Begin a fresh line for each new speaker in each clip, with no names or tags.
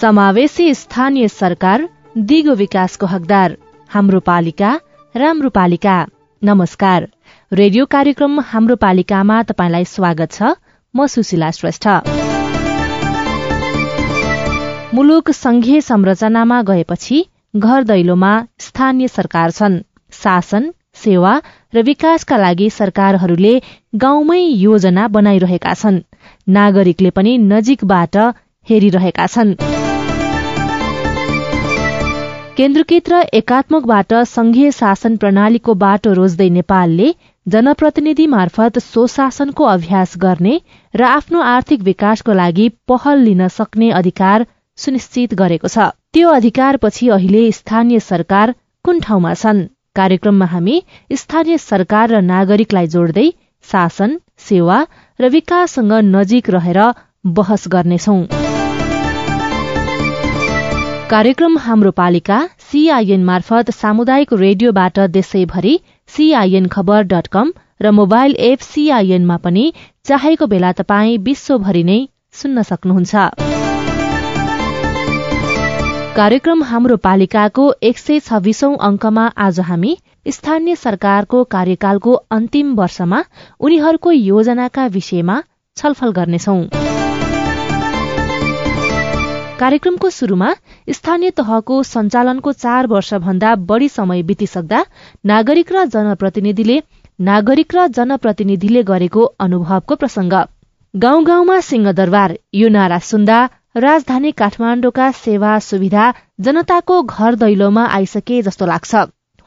समावेशी स्थानीय सरकार दिगो विकासको हकदार। हाम्रो पालिका राम्रो पालिका। नमस्कार। रेडियो कार्यक्रम हाम्रो पालिकामा तपाईँलाई स्वागत छ। म सुशीला श्रेष्ठ। मुलुक संघीय संरचनामा गएपछि घर दैलोमा स्थानीय सरकार छन्। शासन सेवा र विकासका लागि सरकारहरूले गाउँमै योजना बनाइरहेका छन्। नागरिकले पनि नजिकबाट हेरिरहेका छन्। केन्द्रकृत र एकात्मकबाट संघीय शासन प्रणालीको बाटो रोज्दै नेपालले जनप्रतिनिधि मार्फत स्वशासनको अभ्यास गर्ने र आफ्नो आर्थिक विकासको लागि पहल लिन सक्ने अधिकार सुनिश्चित गरेको छ। त्यो अधिकारपछि अहिले स्थानीय सरकार कुन ठाउँमा छन्? कार्यक्रममा हामी स्थानीय सरकार र नागरिकलाई जोड्दै शासन सेवा र विकाससँग नजिक रहेर बहस गर्नेछौं। कार्यक्रम हाम्रो पालिका सीआईएन मार्फत सामुदायिक रेडियोबाट देशैभरि सीआईएन खबर डट कम र मोबाइल एप सीआईएनमा पनि चाहेको बेला तपाई विश्वभरि नै सुन्न सक्नुहुन्छ। कार्यक्रम हाम्रो पालिकाको एक सय छब्बीसौं अङ्कमा आज हामी स्थानीय सरकारको कार्यकालको अन्तिम वर्षमा उनीहरूको योजनाका विषयमा छलफल गर्नेछौं। कार्यक्रमको शुरूमा स्थानीय तहको सञ्चालनको चार वर्षभन्दा बढ़ी समय बितिसक्दा नागरिक र जनप्रतिनिधिले नागरिक र जनप्रतिनिधिले गरेको अनुभवको प्रसंग गाउँ गाउँमा सिंहदरबार यो नारा सुन्दा राजधानी काठमाण्डुका सेवा सुविधा जनताको घर दैलोमा आइसके जस्तो लाग्छ।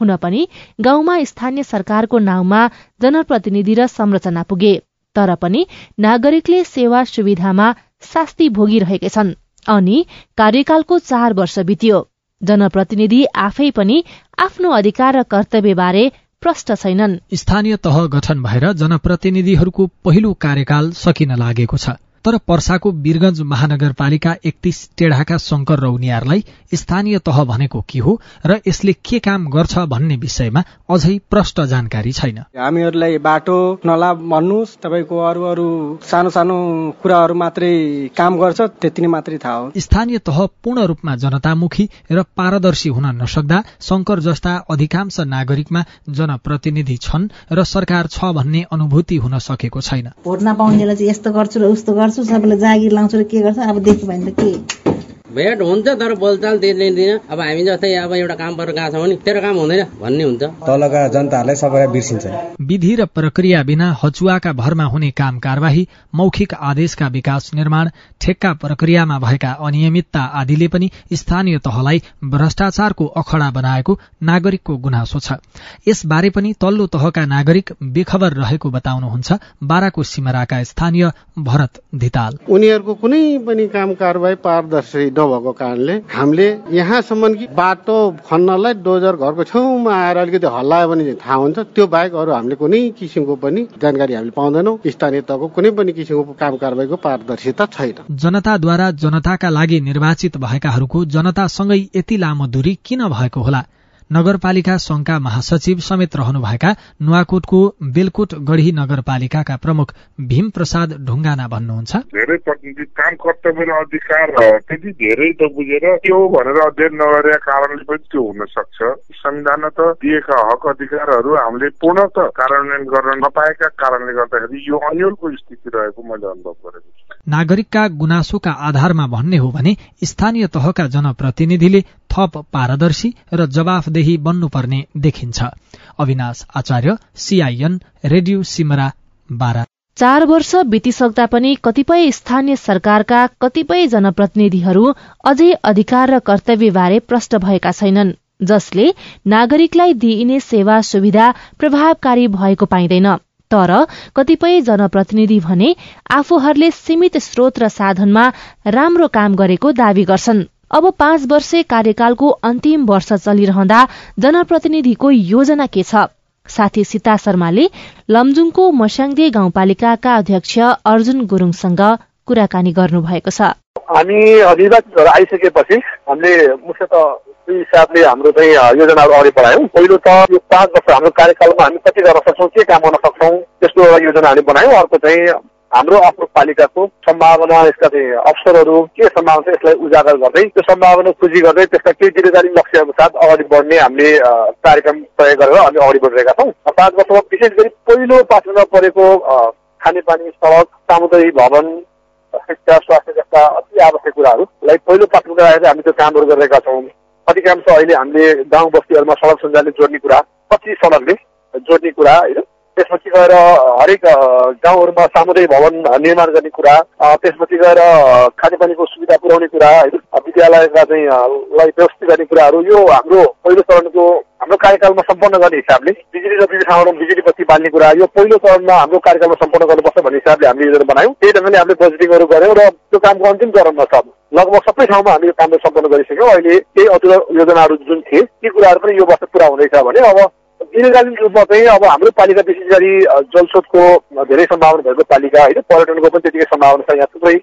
हुन पनि गाउँमा स्थानीय सरकारको नाउँमा जनप्रतिनिधि र संरचना पुगे तर पनि नागरिकले सेवा सुविधामा शास्ति भोगिरहेकै छन्। अनि कार्यकालको चार वर्ष बित्यो। जनप्रतिनिधि आफै पनि आफ्नो अधिकार र कर्तव्यबारे प्रष्ट छैनन्।
स्थानीय तह गठन भएर जनप्रतिनिधिहरूको पहिलो कार्यकाल सकिन लागेको छ। तर पर्साको वीरगंज महानगरपालिका एकतीस टेढाका शंकर रौनियारलाई स्थानीय तह भनेको के हो र यसले के काम गर्छ भन्ने विषयमा अझै प्रष्ट जानकारी छैन।
हामीहरूलाई बाटो नला भन्नुहोस् तपाईँको अरू अरू सानो सानो कुराहरू मात्रै काम गर्छ त्यति नै मात्रै थाहा हो।
स्थानीय तह पूर्ण रूपमा जनतामुखी र पारदर्शी हुन नसक्दा शंकर जस्ता अधिकांश नागरिकमा जनप्रतिनिधि छन् र सरकार छ भन्ने अनुभूति हुन सकेको छैन।
भोट नपाउनेलाई चाहिँ यस्तो गर्छु र उस्तो गर्छु गर्छु सबैलाई जागिर लाउँछु र के गर्छ? अब देख्यो भने त के?
भेट हुन्छ तर बोलचाल दिने दिन अब हामी जस्तै अब एउटा काम पर गएको छौँ भने तेरो काम हुँदैन भन्ने हुन्छ।
तलका जनताहरूलाई सबैलाई बिर्सिन्छ।
विधि र प्रक्रिया बिना हचुवाका भरमा हुने काम कारवाही मौखिक आदेशका विकास निर्माण ठेक्का प्रक्रियामा भएका अनियमितता आदिले पनि स्थानीय तहलाई भ्रष्टाचारको अखडा बनाएको नागरिकको गुनासो छ। यसबारे पनि तल्लो तहका नागरिक बेखबर रहेको बताउनुहुन्छ बाराको सिमराका स्थानीय भरत धिताल।
उनीहरूको कुनै पनि काम कारवाही पारदर्शी नभएको कारणले हामीले यहाँसम्म कि बाटो खन्नलाई डोजर घरको छेउमा आएर अलिकति हल्लायो भने थाहा हुन्छ। त्यो बाहेक अरू हामीले कुनै किसिमको पनि जानकारी हामीले पाउँदैनौँ। स्थानीय तहको कुनै पनि किसिमको काम कारवाहीको पारदर्शिता छैन।
जनताद्वारा जनताका लागि निर्वाचित भएकाहरूको जनतासँगै यति लामो दूरी किन भएको होला? नगरपालिका संघका महासचिव समेत रहनुभएका नुवाकोटको बेलकोट गढ़ी नगरपालिकाका प्रमुख भीम प्रसाद ढुङ्गाना भन्नुहुन्छ।
धेरै प्रतिनिधि काम कर्तव्य र अधिकार त्यति धेरै त बुझेर के हो भनेर अध्ययन नगरेका कारणले पनि त्यो हुन सक्छ। संविधान त दिएका हक अधिकारहरू हामीले पूर्णत कार्यान्वयन गर्न नपाएका कारणले गर्दाखेरि यो अन्यलको स्थिति रहेको मैले अनुभव गरेको छु।
नागरिकका गुनासोका आधारमा भन्ने हो भने स्थानीय तहका जनप्रतिनिधिले थप पारदर्शी र जवाफदेही बन्नुपर्ने देखिन्छ। Avinash Acharya CIN radio Simara Bara.
चार वर्ष बितिसक्दा पनि कतिपय स्थानीय सरकारका कतिपय जनप्रतिनिधिहरू अझै अधिकार र कर्तव्यबारे प्रष्ट भएका छैनन् जसले नागरिकलाई दिइने सेवा सुविधा प्रभावकारी भएको पाइँदैन। तर कतिपय जनप्रतिनिधि भने आफूहरूले सीमित स्रोत र साधनमा राम्रो काम गरेको दावी गर्छन्। अब पाँच वर्षे कार्यकालको अन्तिम वर्ष चलिरहँदा जनप्रतिनिधिको योजना के छ? साथी सीता शर्माले लमजुङको मस्याङदे गाउँपालिकाका अध्यक्ष अर्जुन गुरूङसँग कुराकानी गर्नुभएको छ।
हामी आइसकेपछि हामीले मुख्यत हिसाबले हाम्रो चाहिँ योजनाहरू अगाडि बढायौँ। पहिलो त यो पाँच वर्ष हाम्रो कार्यकालमा हामी कति गर्न सक्छौँ के काम गर्न सक्छौँ त्यस्तो एउटा योजना हामीले बनायौँ। अर्को चाहिँ हाम्रो आफ्नो पालिकाको सम्भावना यसका चाहिँ अवसरहरू के सम्भावना छ यसलाई उजागर गर्दै त्यो सम्भावना खोजी गर्दै त्यसका केही जिम्मेदारी लक्ष्यको साथ अगाडि बढ्ने हामीले कार्यक्रम तय गरेर हामी अगाडि बढिरहेका छौँ। पाँच वर्षमा विशेष गरी पहिलो पात्रमा परेको खानेपानी सडक सामुदायिक भवन शिक्षा स्वास्थ्य जस्ता अति आवश्यक कुराहरूलाई पहिलो प्राथमिकता राखेर हामी त्यो कामहरू गरिरहेका छौँ। अधिकांश अहिले हामीले गाउँ बस्तीहरूमा सडक सञ्जालले जोड्ने कुरा पच्चिस सडकले जोड्ने कुरा होइन? त्यसपछि गएर हरेक गाउँहरूमा सामुदायिक भवन निर्माण गर्ने कुरा त्यसपछि गएर खानेपानीको सुविधा पुर्याउने कुरा विद्यालयका चाहिँ लाई व्यवस्थित गर्ने कुराहरू यो हाम्रो पहिलो चरणको हाम्रो कार्यकालमा सम्पन्न गर्ने हिसाबले बिजुली र विभिन्न ठाउँहरूमा बिजुली बत्ती बाल्ने कुरा यो पहिलो चरणमा हाम्रो कार्यकालमा सम्पन्न गर्नुपर्छ भन्ने हिसाबले हामीले योजना बनायौँ। त्यही ढङ्गले हामीले बजेटिङहरू गऱ्यौँ र त्यो कामको अन्तिम चरणमा छ। लगभग सबै ठाउँमा हामीले कामहरू सम्पन्न गरिसक्यौँ। अहिले केही अधुरा योजनाहरू जुन थिए ती कुराहरू पनि यो वर्ष पुरा हुँदैछ भने अब दीर्घकालीन रूपमा चाहिँ अब हाम्रो पालिका विशेष गरी जलस्रोतको धेरै सम्भावना भएको पालिका होइन पर्यटनको पनि त्यतिकै सम्भावना छ। यहाँ थुप्रै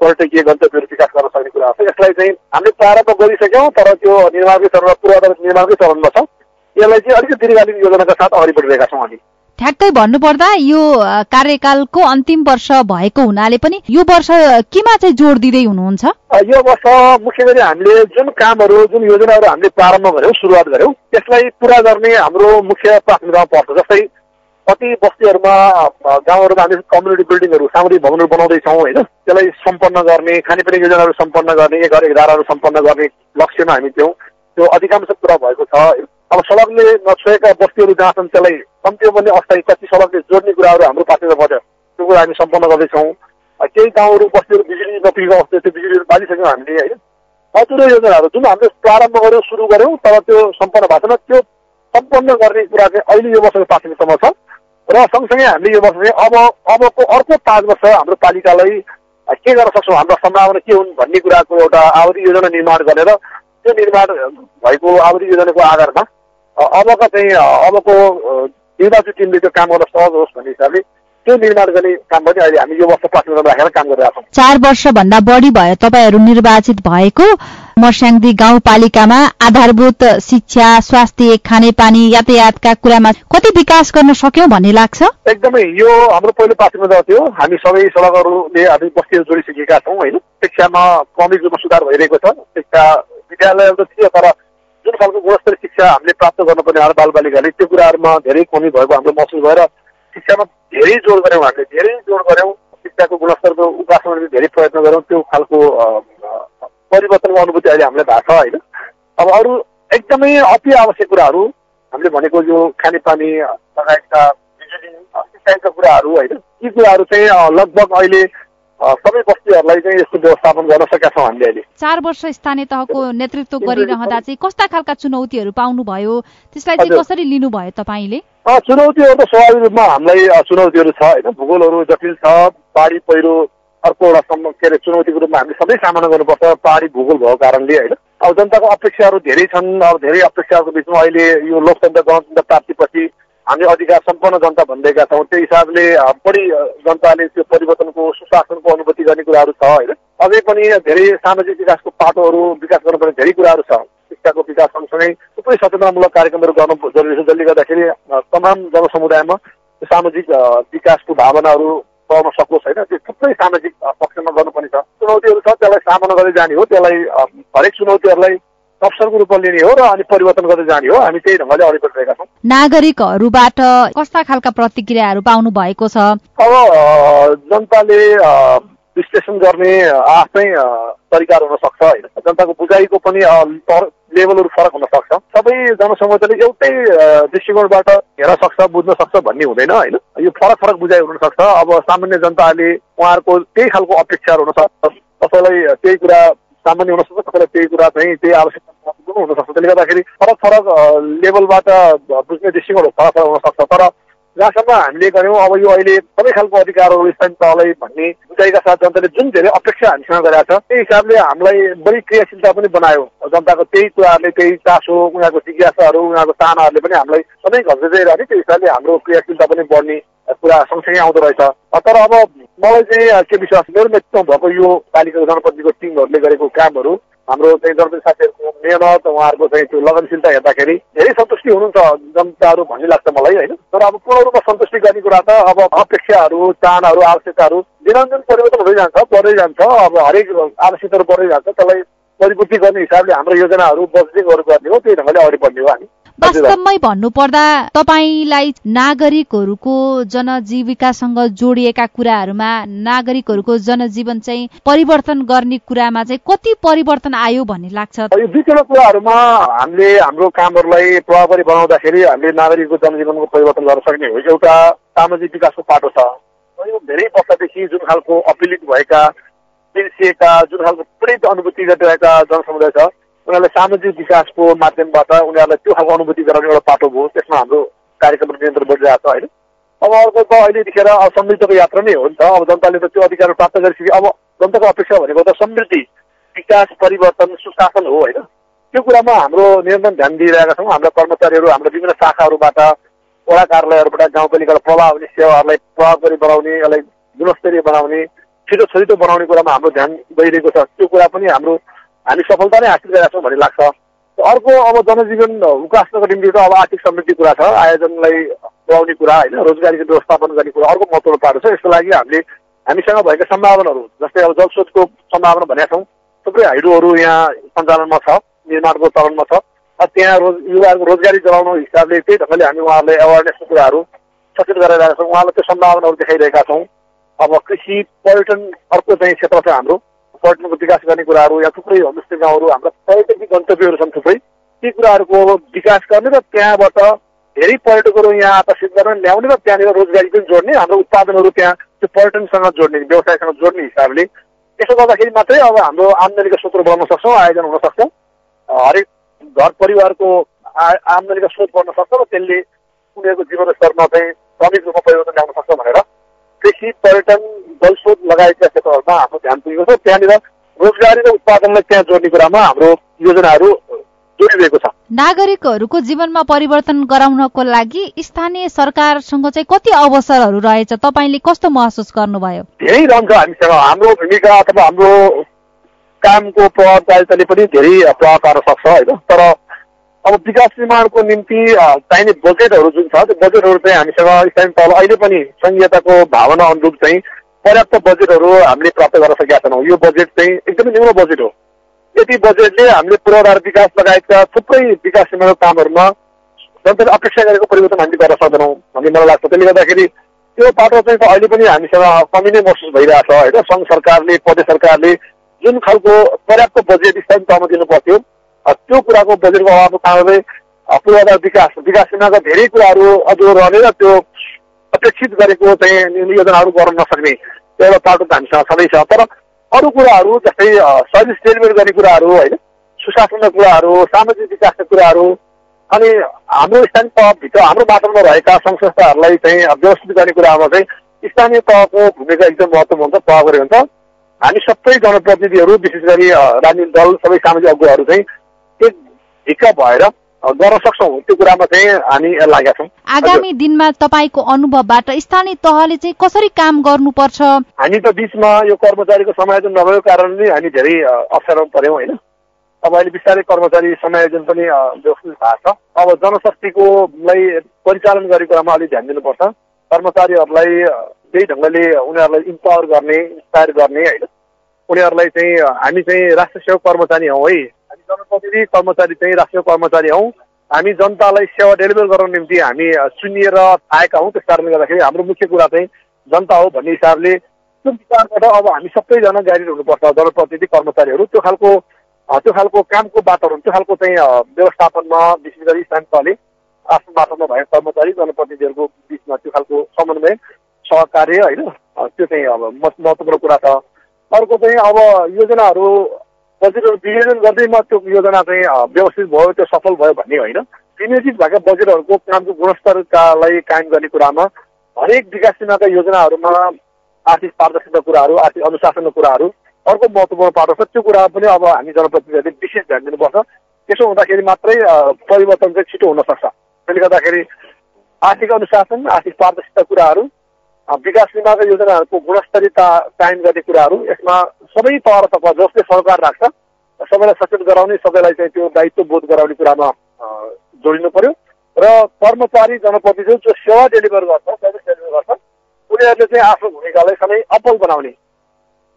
पर्यटकीय गन्तव्यहरू विकास गर्न सक्ने कुरा छ। यसलाई चाहिँ हामीले प्रारम्भ गरिसक्यौँ तर त्यो निर्माणकै चरणमा पूर्वाधार निर्माणकै चरणमा छ। यसलाई चाहिँ अलिकति दीर्घकालीन योजनाका साथ अगाडि बढिरहेका छौँ हामी।
ठ्याक्कै भन्नुपर्दा यो कार्यकालको अन्तिम वर्ष भएको हुनाले पनि यो वर्ष केमा चाहिँ जोड दिँदै हुनुहुन्छ?
यो वर्ष मुख्य गरी हामीले जुन कामहरू जुन योजनाहरू हामीले प्रारम्भ गर्यौँ सुरुवात गर्यौँ त्यसलाई पुरा गर्ने हाम्रो मुख्य प्राथमिकतामा पर्छ। जस्तै कति बस्तीहरूमा गाउँहरूमा हामी कम्युनिटी बिल्डिङहरू सामुदायिक भवनहरू बनाउँदैछौँ होइन? त्यसलाई सम्पन्न गर्ने खानेपानी योजनाहरू सम्पन्न गर्ने एक घर सम्पन्न गर्ने लक्ष्यमा हामी थियौँ। त्यो अधिकांश कुरा भएको छ। अब सडकले नछोएका बस्तीहरू जहाँ छन् त्यसलाई कम्तीमा पनि अस्थायी कति सडकले जोड्ने कुराहरू हाम्रो पार्टीबाट त्यो कुरा हामी सम्पन्न गर्दैछौँ। केही गाउँहरू बस्तीहरू बिजुली नपुगेको अवस्था त्यो बिजुलीहरू बालिसक्यौँ हामीले होइन। अधुरो योजनाहरू जुन हामीले प्रारम्भ गऱ्यौँ सुरु गऱ्यौँ तर त्यो सम्पन्न भएको छैन त्यो सम्पन्न गर्ने कुरा चाहिँ अहिले यो वर्षको प्राथमिकतामा छ। र सँगसँगै हामीले यो वर्ष चाहिँ अब अबको अर्को पाँच वर्ष हाम्रो पालिकालाई के गर्न सक्छौँ? हाम्रो सम्भावना के हुन् भन्ने कुराको एउटा आवधि योजना निर्माण गरेर त्यो निर्माण भएको आवधि योजनाको आधारमा अबका चाहिँ अबको निर्वाचित टिमले त्यो काम गर्न सहज होस् भन्ने हिसाबले त्यो निर्माण गर्ने काम पनि अहिले हामी यो वर्ष प्राथमिकता राखेर काम गरिरहेका छौँ
चार वर्षभन्दा बढी भयो तपाईँहरू निर्वाचित भएको मर्स्याङदी गाउँपालिकामा आधारभूत शिक्षा स्वास्थ्य खानेपानी यातायातका कुरामा कति विकास गर्न सक्यौँ भन्ने लाग्छ?
एकदमै यो हाम्रो पहिलो प्राथमिकता थियो हामी सबै सडकहरूले हामी बस्तीहरू जोडिसकेका छौँ होइन। शिक्षामा क्रमिक रूपमा सुधार भइरहेको छ। शिक्षा विद्यालयहरू त थियो तर जुन खालको गुणस्तरीय शिक्षा हामीले प्राप्त गर्नुपर्ने हाम्रो बालबालिकाले त्यो कुराहरूमा धेरै कमी भएको हाम्रो महसुस भएर शिक्षामा धेरै जोड गऱ्यौँ हामीले धेरै जोड गऱ्यौँ। शिक्षाको गुणस्तरको उपासना धेरै प्रयत्न गऱ्यौँ। त्यो खालको परिवर्तनको अनुभूति अहिले हामीलाई भएको छ होइन? अब अरू एकदमै अति आवश्यक कुराहरू हामीले भनेको यो खानेपानी लगायतका बिजुली सिँचाइका कुराहरू होइन? यी कुराहरू चाहिँ लगभग अहिले सबै बस्तीहरूलाई चाहिँ यस्तो व्यवस्थापन गर्न सकेका छौँ हामीले अहिले।
चार वर्ष स्थानीय तहको नेतृत्व गरिरहँदा चाहिँ कस्ता खालका चुनौतीहरू पाउनुभयो? त्यसलाई चाहिँ कसरी लिनुभयो तपाईँले?
चुनौतीहरू त स्वाभाविक रूपमा हामीलाई चुनौतीहरू छ होइन? भूगोलहरू जटिल छ बाढी पहिरो अर्को एउटा सम्म के अरे चुनौतीको रूपमा हामीले सबै सामना गर्नुपर्छ पहाडी भूगोल भएको कारणले होइन? अब जनताको अपेक्षाहरू धेरै छन् अब धेरै अपेक्षाहरूको बिचमा अहिले यो लोकतन्त्र गणतन्त्र प्राप्तिपछि हामी अधिकार सम्पन्न जनता भनिरहेका छौँ। त्यो हिसाबले बढी जनताले त्यो परिवर्तनको सुशासनको अनुभूति गर्ने कुराहरू छ होइन? अझै पनि धेरै सामाजिक विकासको पाटोहरू विकास गर्नुपर्ने धेरै कुराहरू छ। शिक्षाको विकास सँगसँगै थुप्रै सचेतनामूलक कार्यक्रमहरू गर्नु जरुरी छ। जसले गर्दाखेरि तमाम जनसमुदायमा सामाजिक विकासको भावनाहरू पाउन सकोस् होइन? त्यो थुप्रै सामाजिक पक्षमा गर्नुपर्ने छ। चुनौतीहरू छ त्यसलाई सामना गर्दै जाने हो। त्यसलाई हरेक चुनौतीहरूलाई अवसरको रूपमा लिने हो र अनि परिवर्तन गर्दै जाने हो। हामी त्यही ढङ्गले अगाडि बढिरहेका छौँ।
नागरिकहरूबाट कस्ता खालका प्रतिक्रियाहरू पाउनु भएको छ?
अब जनताले विश्लेषण गर्ने आफ्नै तरिकाहरू हुन सक्छ होइन? जनताको बुझाइको पनि लेभलहरू फरक हुन सक्छ। सबै जनसमुदायले एउटै दृष्टिकोणबाट हेर्न सक्छ बुझ्न सक्छ भन्ने हुँदैन होइन? यो फरक फरक बुझाइ हुन सक्छ। अब सामान्य जनताले उहाँहरूको त्यही खालको अपेक्षाहरू हुन सक्छ। कसैलाई त्यही कुरा सामान्य हुनसक्छ कसैलाई त्यही कुरा चाहिँ त्यही आवश्यकता हुनसक्छ त्यसले गर्दाखेरि फरक फरक लेभलबाट बुझ्ने दृष्टिकोण फरक फरक हुनसक्छ तर जहाँसम्म हामीले गऱ्यौँ अब यो अहिले सबै खालको अधिकारहरू स्थानीय तहलाई भन्ने बुझाइका साथ जनताले जुन धेरै अपेक्षा हामीसँग गरेका छ त्यही हिसाबले हामीलाई बढी क्रियाशीलता पनि बनायो। जनताको त्यही कुराहरूले त्यही चासो उनीहरूको जिज्ञासाहरू उनीहरूको चाहनाहरूले पनि हामीलाई सधैँ घल्दै त्यही हिसाबले हाम्रो क्रियाशीलता पनि बढ्ने कुरा सँगसँगै आउँदो रहेछ। तर अब मलाई चाहिँ के विश्वास मेरो नेतृत्व भएको यो पालिका जनप्रतिनिधिको टिमहरूले गरेको कामहरू हाम्रो चाहिँ जनता साथीहरूको मेहनत उहाँहरूको चाहिँ त्यो लगनशीलता हेर्दाखेरि धेरै सन्तुष्टि हुनुहुन्छ जनताहरू भन्ने लाग्छ मलाई होइन। तर अब पूर्ण रूपमा सन्तुष्टि गर्ने कुरा त अब अपेक्षाहरू चाहनाहरू आवश्यकताहरू दिनानुदिन परिवर्तन हुँदै जान्छ बढ्दै जान्छ। अब हरेक आवश्यकताहरू बढ्दै जान्छ त्यसलाई परिपूर्ति गर्ने हिसाबले हाम्रो योजनाहरू बजेटिङहरू गर्ने हो त्यही ढङ्गले अगाडि बढ्ने हो हामी।
वास्तवमै भन्नुपर्दा तपाईँलाई नागरिकहरूको जनजीविकासँग जोडिएका कुराहरूमा नागरिकहरूको जनजीवन चाहिँ परिवर्तन गर्ने कुरामा चाहिँ कति परिवर्तन आयो भन्ने लाग्छ?
यो दुईवटा कुराहरूमा हामीले हाम्रो कामहरूलाई प्रभावकारी बनाउँदाखेरि हामीले नागरिकको जनजीवनको परिवर्तन गर्न सक्ने हो। एउटा सामाजिक विकासको पाटो छ। यो धेरै वर्षदेखि जुन खालको अपिलित भएका बिर्सिएका जुन खालको पीडित अनुभूति गरिरहेका जनसमुदाय छ उनीहरूलाई सामाजिक विकासको माध्यमबाट उनीहरूलाई त्यो खालको अनुभूति गराउने एउटा पाटो भयो। त्यसमा हाम्रो कार्यक्रम नियन्त्रण बढिरहेको छ होइन अब अर्को त अहिले देखेर अब समृद्धिको यात्रा नै हो नि त। अब जनताले त त्यो अधिकार प्राप्त गरिसके अब जनताको अपेक्षा भनेको त समृद्धि विकास परिवर्तन सुशासन हो होइन। त्यो कुरामा हाम्रो निरन्तर ध्यान दिइरहेका छौँ। हाम्रा कर्मचारीहरू हाम्रो विभिन्न शाखाहरूबाट वडा कार्यालयहरूबाट गाउँपालिकालाई प्रभाव हुने सेवाहरूलाई प्रभावकारी बनाउने यसलाई गुणस्तरीय बनाउने छिटो छरिटो बनाउने कुरामा हाम्रो ध्यान गइरहेको छ। त्यो कुरा पनि हाम्रो हामी सफलता नै हासिल गरेका छौँ भन्ने लाग्छ। अर्को अब जनजीवन उकास्नको निम्ति त अब आर्थिक समृद्धि कुरा छ आयोजनलाई बढाउने कुरा होइन रोजगारीको व्यवस्थापन गर्ने कुरा अर्को महत्त्वपूर्ण पारो छ। यसको लागि हामीले हामीसँग भएका सम्भावनाहरू जस्तै अब जलस्रोतको सम्भावना भनेका छौँ थुप्रै हाइड्रोहरू यहाँ सञ्चालनमा छ निर्माणको चरणमा छ। त्यहाँ रोज युवाहरूको रोजगारी चलाउनु हिसाबले त्यही ढङ्गले हामी उहाँहरूलाई एवारनेसको कुराहरू सचेत गराइरहेका छौँ। उहाँलाई त्यो सम्भावनाहरू देखाइरहेका छौँ। अब कृषि पर्यटन अर्को चाहिँ क्षेत्र छ हाम्रो। पर्यटनको विकास गर्ने कुराहरू या थुप्रै होमस्टे गाउँहरू हाम्रा पर्यटकीय गन्तव्यहरू छन् थुप्रै ती कुराहरूको विकास गर्ने र त्यहाँबाट धेरै पर्यटकहरू यहाँ आकर्षित गर्न ल्याउने र त्यहाँनिर रोजगारी पनि जोड्ने हाम्रो उत्पादनहरू त्यहाँ त्यो पर्यटनसँग जोड्ने व्यवसायसँग जोड्ने हिसाबले। यसो गर्दाखेरि मात्रै अब हाम्रो आम्दानीका स्रोत बढाउन सक्छौँ आयोजन हुन सक्छ। हरेक घर परिवारको आम्दानीका स्रोत बढ्न सक्छ र त्यसले उनीहरूको जीवन स्तरमा चाहिँ क्रमिक रूपमा परिवर्तन ल्याउन सक्छ भनेर कृषि पर्यटन जलस्रोत लगायतका क्षेत्रहरूमा हाम्रो ध्यान पुगेको छ। त्यहाँनिर रोजगारी र उत्पादनलाई त्यहाँ जोड्ने कुरामा हाम्रो योजनाहरू जोडिरहेको छ।
नागरिकहरूको जीवनमा परिवर्तन गराउनको लागि स्थानीय सरकारसँग चाहिँ कति अवसरहरू रहेछ? तपाईँले कस्तो महसुस गर्नुभयो?
धेरै रहन्छ हामीसँग। हाम्रो भूमिका अथवा हाम्रो कामको प्रभावकारिताले पनि धेरै प्रभाव पार्न सक्छ होइन? तर अब विकास निर्माणको निम्ति चाहिने बजेटहरू जुन छ त्यो बजेटहरू चाहिँ हामीसँग स्थानीय तल अहिले पनि सङ्घीयताको भावना अनुरूप चाहिँ पर्याप्त बजेटहरू हामीले प्राप्त गर्न सकेका छैनौँ। यो बजेट चाहिँ एकदमै न्यून बजेट हो। यति बजेटले हामीले पूर्वाधार विकास लगायतका थुप्रै विकास निर्माणको कामहरूमा जनताले अपेक्षा गरेको परिवर्तन हामीले गर्न सक्दैनौँ भन्ने मलाई लाग्छ। त्यसले गर्दाखेरि त्यो पाटो चाहिँ अहिले पनि हामीसँग कमी नै महसुस भइरहेछ होइन? सङ्घ सरकारले प्रदेश सरकारले जुन खालको पर्याप्त बजेट स्थानीय तहमा दिनु पर्थ्यो त्यो कुराको बजेटको अभावको कारणले पूर्वाधार विकास विकास सीमाका धेरै कुराहरू अधुरो रहने र त्यो अपेक्षित गरेको चाहिँ योजनाहरू गर्न नसक्ने एउटा पाटो त हामीसँग छँदैछ तर अरू कुराहरू जस्तै सर्भिस डेलिभरी गर्ने कुराहरू होइन सुशासनका कुराहरू सामाजिक विकासका कुराहरू अनि हाम्रो स्थानीय तहभित्र हाम्रो मात्रामा रहेका सङ्घ संस्थाहरूलाई चाहिँ व्यवस्थित गर्ने कुरामा चाहिँ स्थानीय तहको भूमिका एकदम महत्त्वपूर्ण हुन्छ प्रभावकारी हुन्छ। हामी सबै जनप्रतिनिधिहरू विशेष गरी राजनीतिक दल सबै सामाजिक अगुवाहरू चाहिँ ढिक्क भएर गर्न सक्छौँ। त्यो कुरामा चाहिँ हामी लागेका छौँ।
आगामी दिनमा तपाईँको अनुभवबाट स्थानीय तहले चाहिँ कसरी काम गर्नुपर्छ?
हामी त बिचमा यो कर्मचारीको समायोजन नभएको कारणले हामी धेरै अप्ठ्यारोमा पर्यौँ होइन? अब अहिले बिस्तारै कर्मचारी समायोजन पनि व्यवस्थित भएको छ। अब जनशक्तिकोलाई परिचालन गर्ने कुरामा अलिक ध्यान दिनुपर्छ। कर्मचारीहरूलाई त्यही ढङ्गले उनीहरूलाई इम्पावर गर्ने इन्सपायर गर्ने होइन? उनीहरूलाई चाहिँ हामी चाहिँ राष्ट्र सेवक कर्मचारी हौ है। जनप्रतिनिधि कर्मचारी चाहिँ राष्ट्रिय कर्मचारी हौँ। हामी जनतालाई सेवा डेलिभर गराउनु निम्ति हामी चुनिएर आएका हौँ। त्यस कारणले गर्दाखेरि हाम्रो मुख्य कुरा चाहिँ जनता हो भन्ने हिसाबले त्यो विचारबाट अब हामी सबैजना गाइड हुनुपर्छ जनप्रतिनिधि कर्मचारीहरू। त्यो खालको त्यो खालको कामको वातावरण त्यो खालको चाहिँ व्यवस्थापनमा विशेष गरी स्थानीय तहले आफ्नो मात्रामा भएका कर्मचारी जनप्रतिनिधिहरूको बिचमा त्यो खालको समन्वय सहकार्य होइन? त्यो चाहिँ अब महत्त्वपूर्ण कुरा छ। अर्को चाहिँ अब योजनाहरू बजेटहरू विनियोजन गर्दैमा त्यो योजना चाहिँ व्यवस्थित भयो त्यो सफल भयो भन्ने होइन। विनियोजित भएका बजेटहरूको कामको गुणस्तरतालाई कायम गर्ने कुरामा हरेक विकास सीमाका योजनाहरूमा आर्थिक पारदर्शिता कुराहरू आर्थिक अनुशासनको कुराहरू अर्को महत्त्वपूर्ण पाटो छ त्यो कुरा पनि अब हामी जनप्रतिनिधिहरूले विशेष ध्यान दिनुपर्छ। त्यसो हुँदाखेरि मात्रै परिवर्तन चाहिँ छिटो हुन सक्छ त्यसले गर्दाखेरि आर्थिक अनुशासन आर्थिक पारदर्शिता कुराहरू विकास सीमाका योजनाहरूको गुणस्तरीयता कायम गर्ने कुराहरू यसमा सबै तह तह जसले सरकार राख्छ सबैलाई सचेत गराउने सबैलाई चाहिँ त्यो दायित्व बोध गराउने कुरामा जोडिनु पर्यो। र कर्मचारी जनप्रतिनिधि जो सेवा डेलिभर गर्छ सर्भिस डेलिभर गर्छ उनीहरूले चाहिँ आफ्नो भूमिकालाई सधैँ अब्बल बनाउने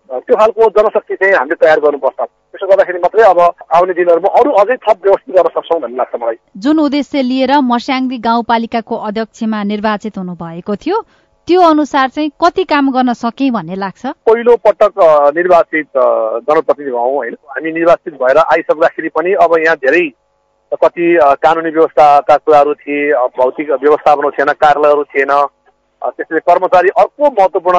त्यो खालको जनशक्ति चाहिँ हामीले तयार गर्नुपर्छ। त्यसो गर्दाखेरि मात्रै अब आउने दिनहरूमा अरू अझै थप व्यवस्थित गर्न सक्छौँ भन्ने लाग्छ मलाई।
जुन उद्देश्य लिएर मस्याङदी गाउँपालिकाको अध्यक्षमा निर्वाचित हुनु भएको थियो त्यो अनुसार चाहिँ कति काम गर्न सके भन्ने लाग्छ?
पहिलो पटक निर्वाचित जनप्रतिनिधि हौ होइन। हामी निर्वाचित भएर आइसक्दाखेरि पनि अब यहाँ धेरै कति कानुनी व्यवस्थाका कुराहरू थिए भौतिक व्यवस्थापन थिएन कार्यालयहरू थिएन। त्यसैले कर्मचारी अर्को महत्त्वपूर्ण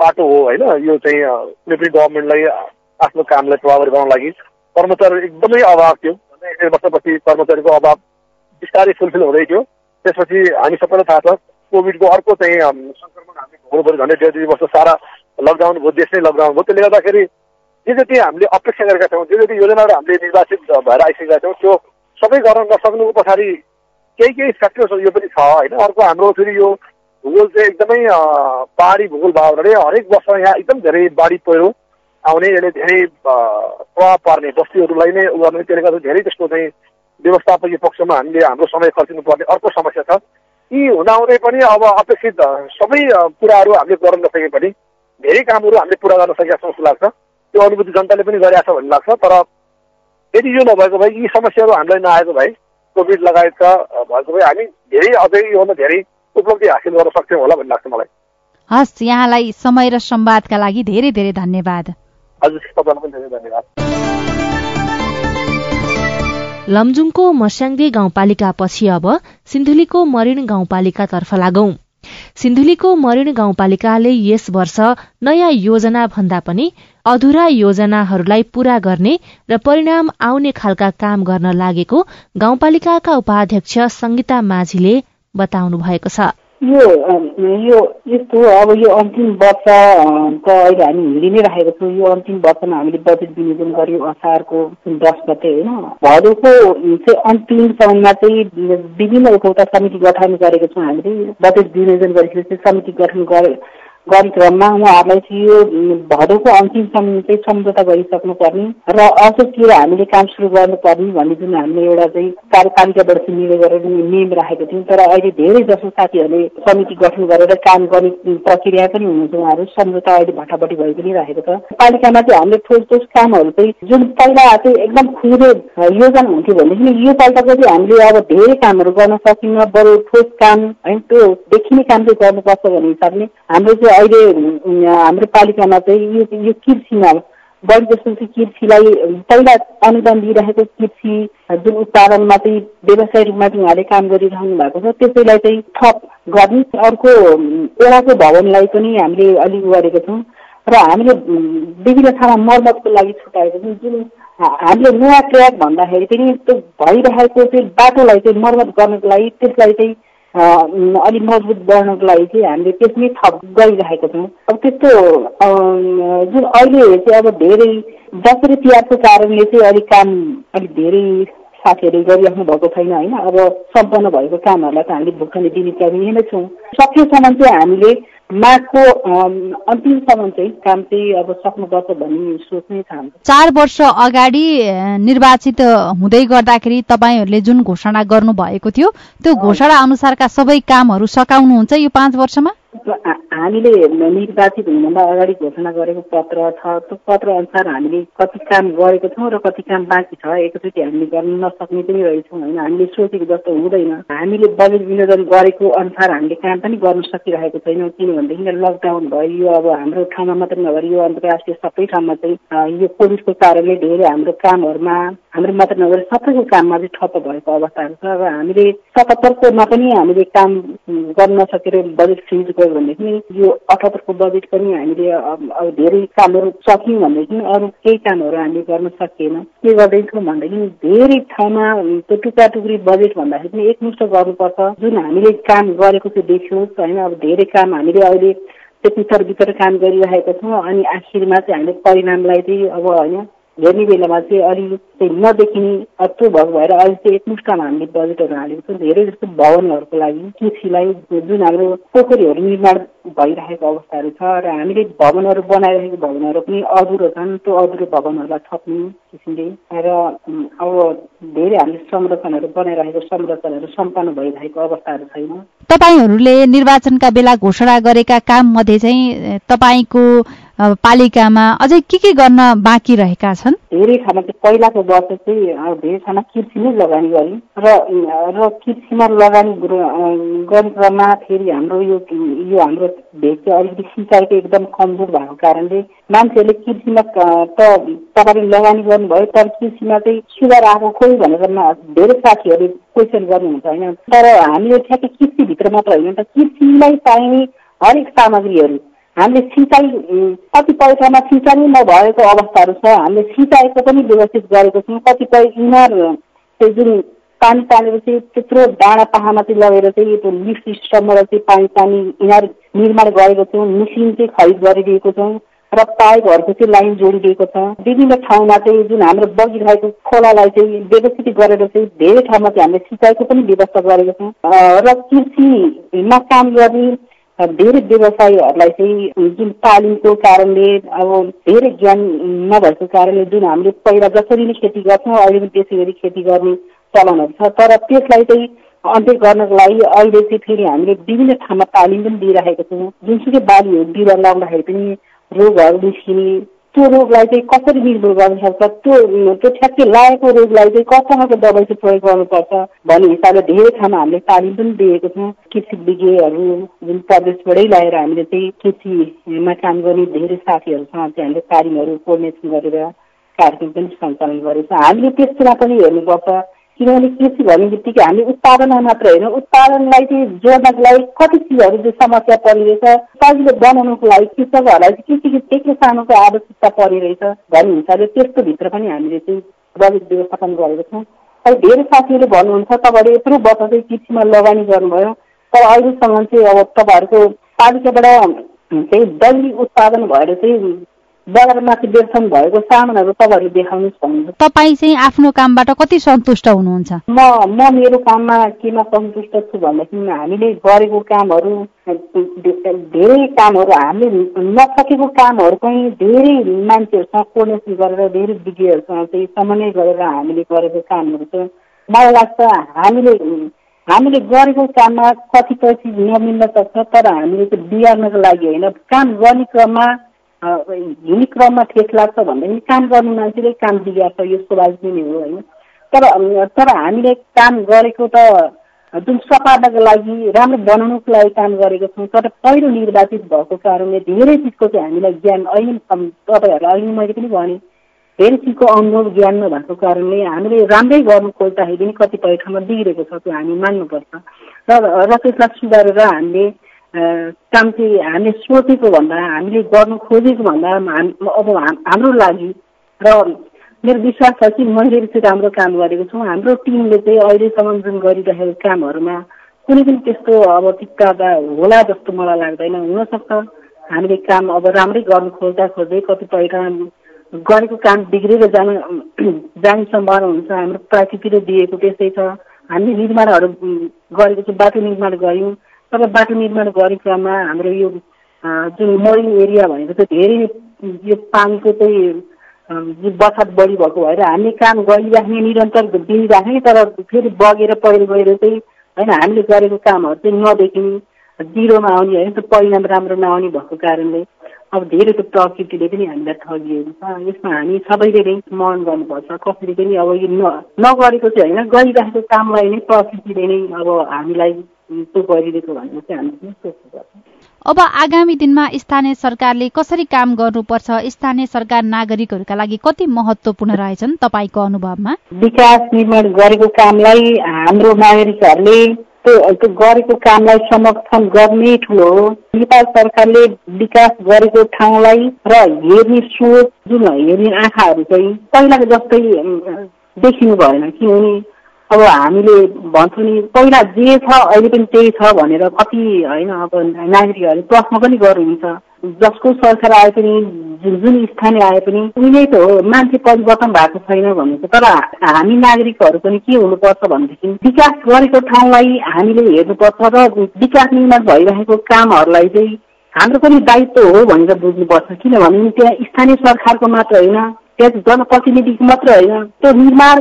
पाटो हो होइन। यो चाहिँ कुनै पनि गभर्मेन्टलाई आफ्नो कामलाई प्रभावित बनाउन लागि कर्मचारी एकदमै अभाव थियो। एक वर्षपछि कर्मचारीको अभाव बिस्तारै फुलफिल हुँदै थियो। त्यसपछि हामी सबैलाई थाहा छ कोभिडको अर्को चाहिँ सङ्क्रमण हामीले भोग्नु पऱ्यो झन्डै डेढ दुई वर्ष सारा लकडाउन भयो देश नै लकडाउन भयो। त्यसले गर्दाखेरि जे जति हामीले अपेक्षा गरेका थियौँ जे जति योजनाहरू हामीले निर्वाचित भएर आइसकेका थियौँ त्यो सबै गर्न नसक्नुको पछाडि केही केही फ्याक्टर्सहरू यो पनि छ होइन? अर्को हाम्रो फेरि यो भूगोल चाहिँ एकदमै पहाडी भूगोल भयो भने हरेक वर्ष यहाँ एकदम धेरै बाढी पहिरो आउने यसले धेरै प्रभाव पार्ने बस्तीहरूलाई नै गर्ने त्यसले गर्दा धेरै त्यसको चाहिँ व्यवस्थापकीय पक्षमा हामीले हाम्रो समय खर्चिनु पर्ने अर्को समस्या छ। यी हुँदाहुँदै पनि अब अपेक्षित सबै कुराहरू हामीले गर्न नसके पनि धेरै कामहरू हामीले पुरा गर्न सकेका छौँ जस्तो लाग्छ। त्यो अनुभूति जनताले पनि गरेका छ भन्ने लाग्छ तर यदि यो नभएको भए यी समस्याहरू हामीलाई नआएको भए कोभिड लगायतका भएको भए हामी धेरै अझै योभन्दा धेरै उपलब्धि हासिल गर्न सक्थ्यौँ होला भन्ने लाग्छ मलाई।
हस् यहाँलाई समय र संवादका लागि धेरै धेरै धन्यवाद।
हजुर तपाईँलाई पनि धेरै धन्यवाद।
लमजुङको मस्याङदे गाउँपालिका पछि अब सिन्धुलीको मरिण गाउँपालिकातर्फ लागौं। सिन्धुलीको मरिण गाउँपालिकाले यस वर्ष नयाँ योजना भन्दा पनि अधुरा योजनाहरूलाई पूरा गर्ने र परिणाम आउने खालका काम गर्न लागेको गाउँपालिकाका उपाध्यक्ष संगीता माझीले बताउनु भएको छ।
यो यो यस्तो अब यो अन्तिम वर्ष त अहिले हामी हिँडि नै राखेको छौँ। यो अन्तिम वर्षमा हामीले बजेट विनियोजन गर्यो असारको दस गते होइन? भदौको चाहिँ अन्तिमसम्ममा चाहिँ विभिन्न उपभोक्ता समिति गठन गरेको छौँ हामीले। बजेट विनियोजन गरेपछि समिति गठन गरे गर्ने क्रममा उहाँहरूलाई चाहिँ यो भदौको अन्तिमसम्म चाहिँ सम्झौता गरिसक्नुपर्ने र असोजतिर हामीले काम सुरु गर्नुपर्ने भन्ने जुन हामीले एउटा चाहिँ कार्यपालिकाबाट चाहिँ निर्णय गरेर नियम राखेको थियौँ। तर अहिले धेरै जसो साथीहरूले समिति गठन गरेर काम गर्ने प्रक्रिया पनि हुनुहुन्छ उहाँहरू। सम्झौता अहिले भट्टाभट्टी भइ पनि राखेको छ। पालिकामा चाहिँ हामीले ठोस ठोस कामहरू चाहिँ जुन पहिला चाहिँ एकदम खुइरो योजना हुन्थ्यो भनेदेखि यो पालिकाको चाहिँ हामीले अब धेरै कामहरू गर्न सकिन्न बरु ठोस काम होइन त्यो देखिने काम चाहिँ गर्नुपर्छ भन्ने हिसाबले हाम्रो चाहिँ अहिले हाम्रो पालिकामा चाहिँ यो यो कृषिमा बढी जस्तो चाहिँ कृषिलाई पहिला अनुदान दिइरहेको कृषि जुन उत्पादनमा चाहिँ व्यवसाय रूपमा चाहिँ उहाँले काम गरिरहनु भएको छ त्यसैलाई चाहिँ थप गर्ने अर्को ओडाको भवनलाई पनि हामीले अलिक गरेको छौँ। र हामीले विभिन्न ठाउँमा मर्मतको लागि छुट्याएको छौँ जुन हामीले नयाँ ट्र्याक भन्दाखेरि पनि त्यो भइरहेको चाहिँ बाटोलाई चाहिँ मर्मत गर्नको लागि त्यसलाई चाहिँ अलिक मजबुत बढ्नको लागि चाहिँ हामीले त्यसमै थप गरिरहेको छौँ। अब त्यस्तो जुन अहिले चाहिँ अब धेरै दसैँ तिहारको कारणले चाहिँ अलिक काम अलिक धेरै साथीहरूले गरिराख्नु भएको छैन होइन? अब सम्पन्न भएको कामहरूलाई त हामीले भुक्तानी दिने क्रम नै छौँ। सकेसम्म चाहिँ हामीले माघको अन्तिमसम्म चाहिँ काम चाहिँ अब सक्नुपर्छ भन्ने सोच नै छ
चार वर्ष अगाडि निर्वाचित हुँदै गर्दाखेरि तपाईँहरूले जुन घोषणा गर्नु भएको थियो त्यो घोषणा अनुसारका सबै कामहरू सकाउनुहुन्छ यो पाँच वर्षमा?
हामीले निर्वाचित हुनुभन्दा अगाडि घोषणा गरेको पत्र छ त्यो पत्र अनुसार हामीले कति काम गरेको छौँ र कति काम बाँकी छ एकचोटि हामीले गर्न नसक्ने पनि रहेछौँ होइन? हामीले सोचेको जस्तो हुँदैन। हामीले बजेट विनियोजन गरेको अनुसार हामीले काम पनि गर्न सकिरहेको छैनौँ किनभनेदेखि लकडाउन भयो अब हाम्रो ठाउँमा मात्रै नभएर यो अन्तर्राष्ट्रिय सबै ठाउँमा चाहिँ यो कोभिडको कारणले धेरै हाम्रो कामहरूमा हाम्रो मात्र नगरेर सबैको काममा चाहिँ ठप्प भएको अवस्थाहरू छ। र हामीले सतहत्तरकोमा पनि हामीले काम गर्न नसकेर बजेट फ्रिज गऱ्यो भनेदेखि यो अठहत्तरको बजेट पनि हामीले अब धेरै कामहरू सक्यौँ भनेदेखि अरू केही कामहरू हामीले गर्न सकिएन के गर्दैछौँ भनेदेखि धेरै ठाउँमा त्यो टुक्रा टुक्री बजेट भन्दाखेरि पनि एकमुष्ट गर्नुपर्छ। जुन हामीले काम गरेको चाहिँ देखियोस् होइन? अब धेरै काम हामीले अहिले त्यो भित्र काम गरिरहेका छौँ अनि आखिरमा चाहिँ हामीले परिणामलाई चाहिँ अब होइन? हेर्ने बेलामा चाहिँ अलि चाहिँ नदेखिने त्यो भएको भएर अहिले चाहिँ एकमुष्टमा हामीले बजेटहरू हालेको छौँ धेरै जस्तो भवनहरूको लागि कृषिलाई जुन हाम्रो पोखरीहरू निर्माण भइरहेको अवस्थाहरू छ र हामीले भवनहरू बनाइरहेको भवनहरू पनि अधुरो छन् त्यो अधुरो भवनहरूलाई थप्ने किसिमले र अब धेरै हामीले संरक्षणहरू बनाइरहेको संरक्षणहरू सम्पन्न भइरहेको अवस्थाहरू छैन
तपाईँहरूले निर्वाचनका बेला घोषणा गरेका काम मध्ये चाहिँ तपाईँको पालिकामा अझै के के गर्न बाँकी रहेका छन्?
धेरै ठाउँमा पहिलाको वर्ष चाहिँ धेरै ठाउँमा कृषिमै लगानी गऱ्यौँ र र कृषिमा लगानी गरेकोमा फेरि हाम्रो यो यो हाम्रो भेग चाहिँ अलिकति सिँचाइको एकदम कमजोर भएको कारणले मान्छेहरूले कृषिमा त तपाईँले लगानी गर्नुभयो तर कृषिमा चाहिँ सुधार आएको खोइ भनेर धेरै साथीहरूले क्वेसन गर्नुहुन्छ होइन? तर हामीले ठ्याक्कै कृषिभित्र मात्र होइन त कृषिलाई चाहिने हरेक सामग्रीहरू हामीले सिँचाइ कतिपय ठाउँमा सिँचाइ नभएको अवस्थाहरू छ। हामीले सिँचाइको पनि व्यवस्थित गरेको छौँ। कतिपय इनार चाहिँ जुन पानी तानेर चाहिँ त्यत्रो डाँडा पाहाडमा चाहिँ लगेर चाहिँ त्यो लिफ्ट सिस्टमबाट चाहिँ पानी तानी इनार निर्माण गरेको छौँ। मेसिन चाहिँ खरिद गरिदिएको छौँ र पाइपहरूको चाहिँ लाइन जोडिदिएको छ। विभिन्न ठाउँमा चाहिँ जुन हाम्रो बगिरहेको खोलालाई चाहिँ व्यवस्थित गरेर चाहिँ धेरै ठाउँमा चाहिँ हामीले सिँचाइको पनि व्यवस्था गरेको छौँ। र कृषिमा काम गर्ने धेरै व्यवसायीहरूलाई चाहिँ जुन तालिमको कारणले अब धेरै ज्ञान नभएको कारणले जुन हामीले पहिला जसरी नै खेती गर्थ्यौँ अहिले पनि त्यसै गरी खेती गर्ने चलनहरू छ तर त्यसलाई चाहिँ अन्त्य गर्नको लागि अहिले चाहिँ फेरि हामीले विभिन्न ठाउँमा तालिम पनि दिइरहेको छौँ जुनसुकै बालीहरू बिरुवा लगाउँदाखेरि पनि रोगहरू निस्किने त्यो रोगलाई चाहिँ कसरी निर्मूल गर्न सक्छ? त्यो त्यो ठ्याक्कै लागेको रोगलाई चाहिँ कस्तो दबाई चाहिँ प्रयोग गर्नुपर्छ भन्ने हिसाबले धेरै ठाउँमा हामीले तालिम पनि दिएको छौँ। कृषि विज्ञहरू जुन प्रदेशबाटै ल्याएर हामीले चाहिँ कृषिमा काम गर्ने धेरै साथीहरूसँग चाहिँ हामीले तालिमहरू कोर्डिनेसन गरेर कार्यक्रम पनि सञ्चालन गरेको छ। हामीले त्यसमा पनि हेर्नुपर्छ। किनभने कृषि भन्ने बित्तिकै हामी उत्पादनमा मात्र होइन उत्पादनलाई चाहिँ जोड्नको लागि कति चिजहरू चाहिँ समस्या परिरहेछ सजिलो बनाउनुको लागि कृषकहरूलाई चाहिँ के के सानोको आवश्यकता परिरहेछ भन्ने हिसाबले त्यस्तो भित्र पनि हामीले चाहिँ बजेट व्यवस्थापन गरेको छौँ। अब धेरै साथीहरूले भन्नुहुन्छ तपाईँहरूले यत्रो वर्ष चाहिँ कृषिमा लगानी गर्नुभयो तर अहिलेसम्म चाहिँ अब तपाईँहरूको पालिकाबाट चाहिँ दैनिक उत्पादन भएर चाहिँ बजारमाथि बेर्सन भएको सामानहरू तपाईँहरूले देखाउनुहोस् भन्नुहुन्छ
तपाईँ चाहिँ आफ्नो कामबाट कति सन्तुष्ट हुनुहुन्छ?
म म मेरो काममा केमा सन्तुष्ट छु भन्दाखेरि हामीले गरेको कामहरू धेरै कामहरू हामीले नसकेको कामहरू पनि धेरै मान्छेहरूसँग कोर्डिनेसन गरेर धेरै विज्ञहरूसँग चाहिँ समन्वय गरेर हामीले गरेको कामहरू चाहिँ मलाई लाग्छ हामीले हामीले गरेको काममा कतिपय चिज नमिल्न सक्छ तर हामीले चाहिँ बिगार्नको लागि होइन। काम गर्ने क्रममा हिँड्ने क्रममा ठेस लाग्छ भनेदेखि काम गर्ने मान्छेले काम बिगार्छ यो स्वाभाविक नै हो होइन? तर तर हामीले काम गरेको त जुन सपार्नको लागि राम्रो बनाउनुको लागि काम गरेको छौँ तर पहिलो निर्वाचित भएको कारणले धेरै चिजको चाहिँ हामीलाई ज्ञान अहिले तपाईँहरूलाई अहिले मैले पनि भनेँ धेरै चिजको अनुभव ज्ञान नभएको कारणले हामीले राम्रै गर्नु खोज्दाखेरि पनि कतिपय ठाउँमा बिग्रेको छ त्यो हामी मान्नुपर्छ। र र त्यसलाई सुधारेर हामीले काम चाहिँ हामीले सोचेको भन्दा हामीले गर्नु खोजेको भन्दा अब हाम्रो लागि र मेरो विश्वास छ कि मैले चाहिँ राम्रो काम गरेको छु। हाम्रो टिमले चाहिँ अहिलेसम्म जुन गरिरहेको कामहरूमा कुनै पनि त्यस्तो अब टिक्का होला जस्तो मलाई लाग्दैन। हुनसक्छ। हामीले काम अब राम्रै गर्नु खोज्दा खोज्दै कतिपय गरेको काम बिग्रेर जान जाने सम्भावना हुन्छ। हाम्रो प्राकृतिकले दिएको त्यस्तै छ। हामीले निर्माणहरू गरेको चाहिँ बाटो निर्माण गऱ्यौँ। तर बाटो निर्माण गर्ने क्रममा हाम्रो यो जुन मरिन एरिया भनेको चाहिँ धेरै यो पानीको चाहिँ बर्सात बढी भएको भएर हामीले काम गरिराख्ने निरन्तर दिइराख्ने तर फेरि बगेर पहिरो गएर चाहिँ होइन हामीले गरेको कामहरू चाहिँ नदेखिने जिरोमा आउने होइन त्यो परिणाम राम्रो नआउने भएको कारणले अब धेरै त प्रकृतिले पनि हामीलाई ठगिएको छ। यसमा हामी सबैले नै मन गर्नुपर्छ। कसरी पनि अब यो नगरेको चाहिँ होइन गरिराखेको कामलाई नै प्रकृतिले नै अब हामीलाई
अब आगामी दिनमा स्थानीय सरकारले कसरी काम गर्नुपर्छ? स्थानीय सरकार नागरिकहरूका लागि कति महत्वपूर्ण रहेछन् तपाईँको अनुभवमा?
विकास निर्माण गरेको कामलाई हाम्रो नागरिकहरूले त्यो त्यो गरेको कामलाई समर्थन गर्ने ठुलो हो। नेपाल सरकारले विकास गरेको ठाउँलाई र हेर्ने सोच जुन हेर्ने आँखाहरू चाहिँ पहिलाको जस्तै देखिनु भएन किनभने अब हामीले भन्छौँ नि पहिला जे छ अहिले पनि त्यही छ भनेर कति होइन अब नागरिकहरूले प्रश्न पनि गर्नुहुन्छ जसको सरकार आए पनि जुन जुन स्थानीय आए पनि उहिले त हो मान्छे परिवर्तन भएको छैन भन्नुहुन्छ तर हामी नागरिकहरू पनि के हुनुपर्छ भनेदेखि विकास गरेको ठाउँलाई हामीले हेर्नुपर्छ र विकास निर्माण भइरहेको कामहरूलाई चाहिँ हाम्रो पनि दायित्व हो भनेर बुझ्नुपर्छ। किनभने त्यहाँ स्थानीय सरकारको मात्र होइन त्यहाँ जनप्रतिनिधिको मात्र होइन। त्यो निर्माण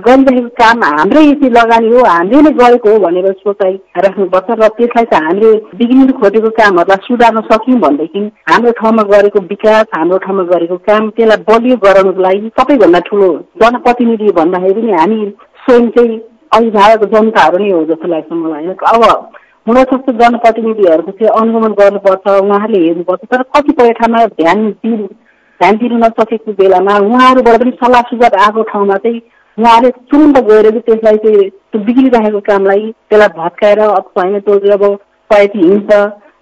गरिरहेको काम हाम्रै यति लगानी हो हामीले नै गरेको हो भनेर सोचाइ राख्नुपर्छ र त्यसलाई चाहिँ हामीले बिग्रिनु खोजेको कामहरूलाई सुधार्न सक्यौँ भनेदेखि हाम्रो ठाउँमा गरेको विकास हाम्रो ठाउँमा गरेको काम त्यसलाई बलियो गराउनुको लागि सबैभन्दा ठुलो जनप्रतिनिधि भन्दाखेरि पनि हामी स्वयं चाहिँ अभिभावक जनताहरू नै हो जस्तो लाग्छ मलाई। अब हुन सक्छ जनप्रतिनिधिहरूको चाहिँ अनुगमन गर्नुपर्छ उहाँहरूले हेर्नुपर्छ तर कतिपय ठाउँमा ध्यान दिनु ध्यान दिनु नसकेको बेलामा उहाँहरूबाट पनि सल्लाह सुझाव आएको ठाउँमा चाहिँ उहाँले तुरन्त गएर चाहिँ त्यसलाई चाहिँ त्यो बिग्रिरहेको कामलाई त्यसलाई भत्काएर अब होइन त्यो अब क्वालिटी हिँड्छ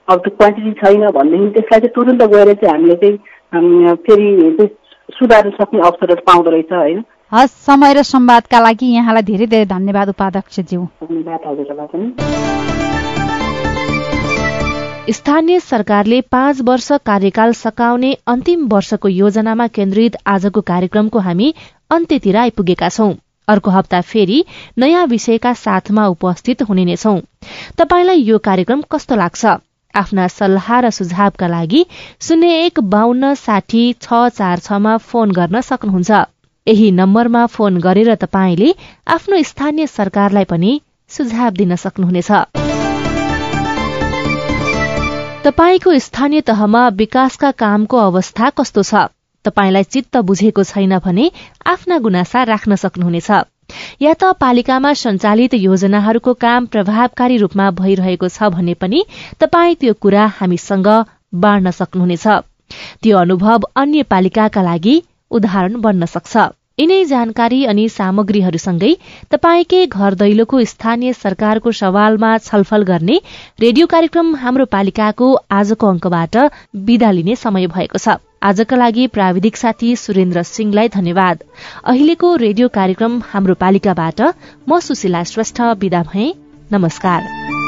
अब त्यो क्वान्टिटी छैन भनेदेखि त्यसलाई चाहिँ तुरन्त गएर चाहिँ हामीले चाहिँ फेरि सुधार्न सक्ने अवसरहरू पाउँदो रहेछ होइन?
हस् समय र संवादका लागि यहाँलाई धेरै धेरै धन्यवाद उपाध्यक्षज्यू।
धन्यवाद हजुरलाई पनि।
स्थानीय सरकारले पाँच वर्ष कार्यकाल सकाउने अन्तिम वर्षको योजनामा केन्द्रित आजको कार्यक्रमको हामी अन्त्यतिर आइपुगेका छौं। अर्को हप्ता फेरि नयाँ विषयका साथमा उपस्थित हुने नै छौं। तपाईलाई यो कार्यक्रम कस्तो लाग्छ? आफ्ना सल्लाह र सुझावका लागि शून्य एक बान्न साठी छ चार छमा फोन गर्न सक्नुहुन्छ। यही नम्बरमा फोन गरेर तपाईँले आफ्नो स्थानीय सरकारलाई पनि सुझाव दिन सक्नुहुनेछ। तपाईँको स्थानीय तहमा विकासका कामको अवस्था कस्तो छ? तपाईँलाई चित्त बुझेको छैन भने आफ्ना गुनासा राख्न सक्नुहुनेछ। या त पालिकामा सञ्चालित योजनाहरूको काम प्रभावकारी रूपमा भइरहेको छ भने पनि तपाईँ त्यो कुरा हामीसँग बाँड्न सक्नुहुनेछ। त्यो अनुभव अन्य पालिकाका लागि उदाहरण बन्न सक्छ। यिनै जानकारी अनि सामग्रीहरूसँगै तपाईँकै घर दैलोको स्थानीय सरकारको सवालमा छलफल गर्ने रेडियो कार्यक्रम हाम्रो पालिकाको आजको अंकबाट विदा लिने समय भएको छ। आजका लागि प्राविधिक साथी सुरेन्द्र सिंहलाई धन्यवाद। अहिलेको रेडियो कार्यक्रम हाम्रो पालिकाबाट म सुशीला श्रेष्ठ विदा भए। नमस्कार।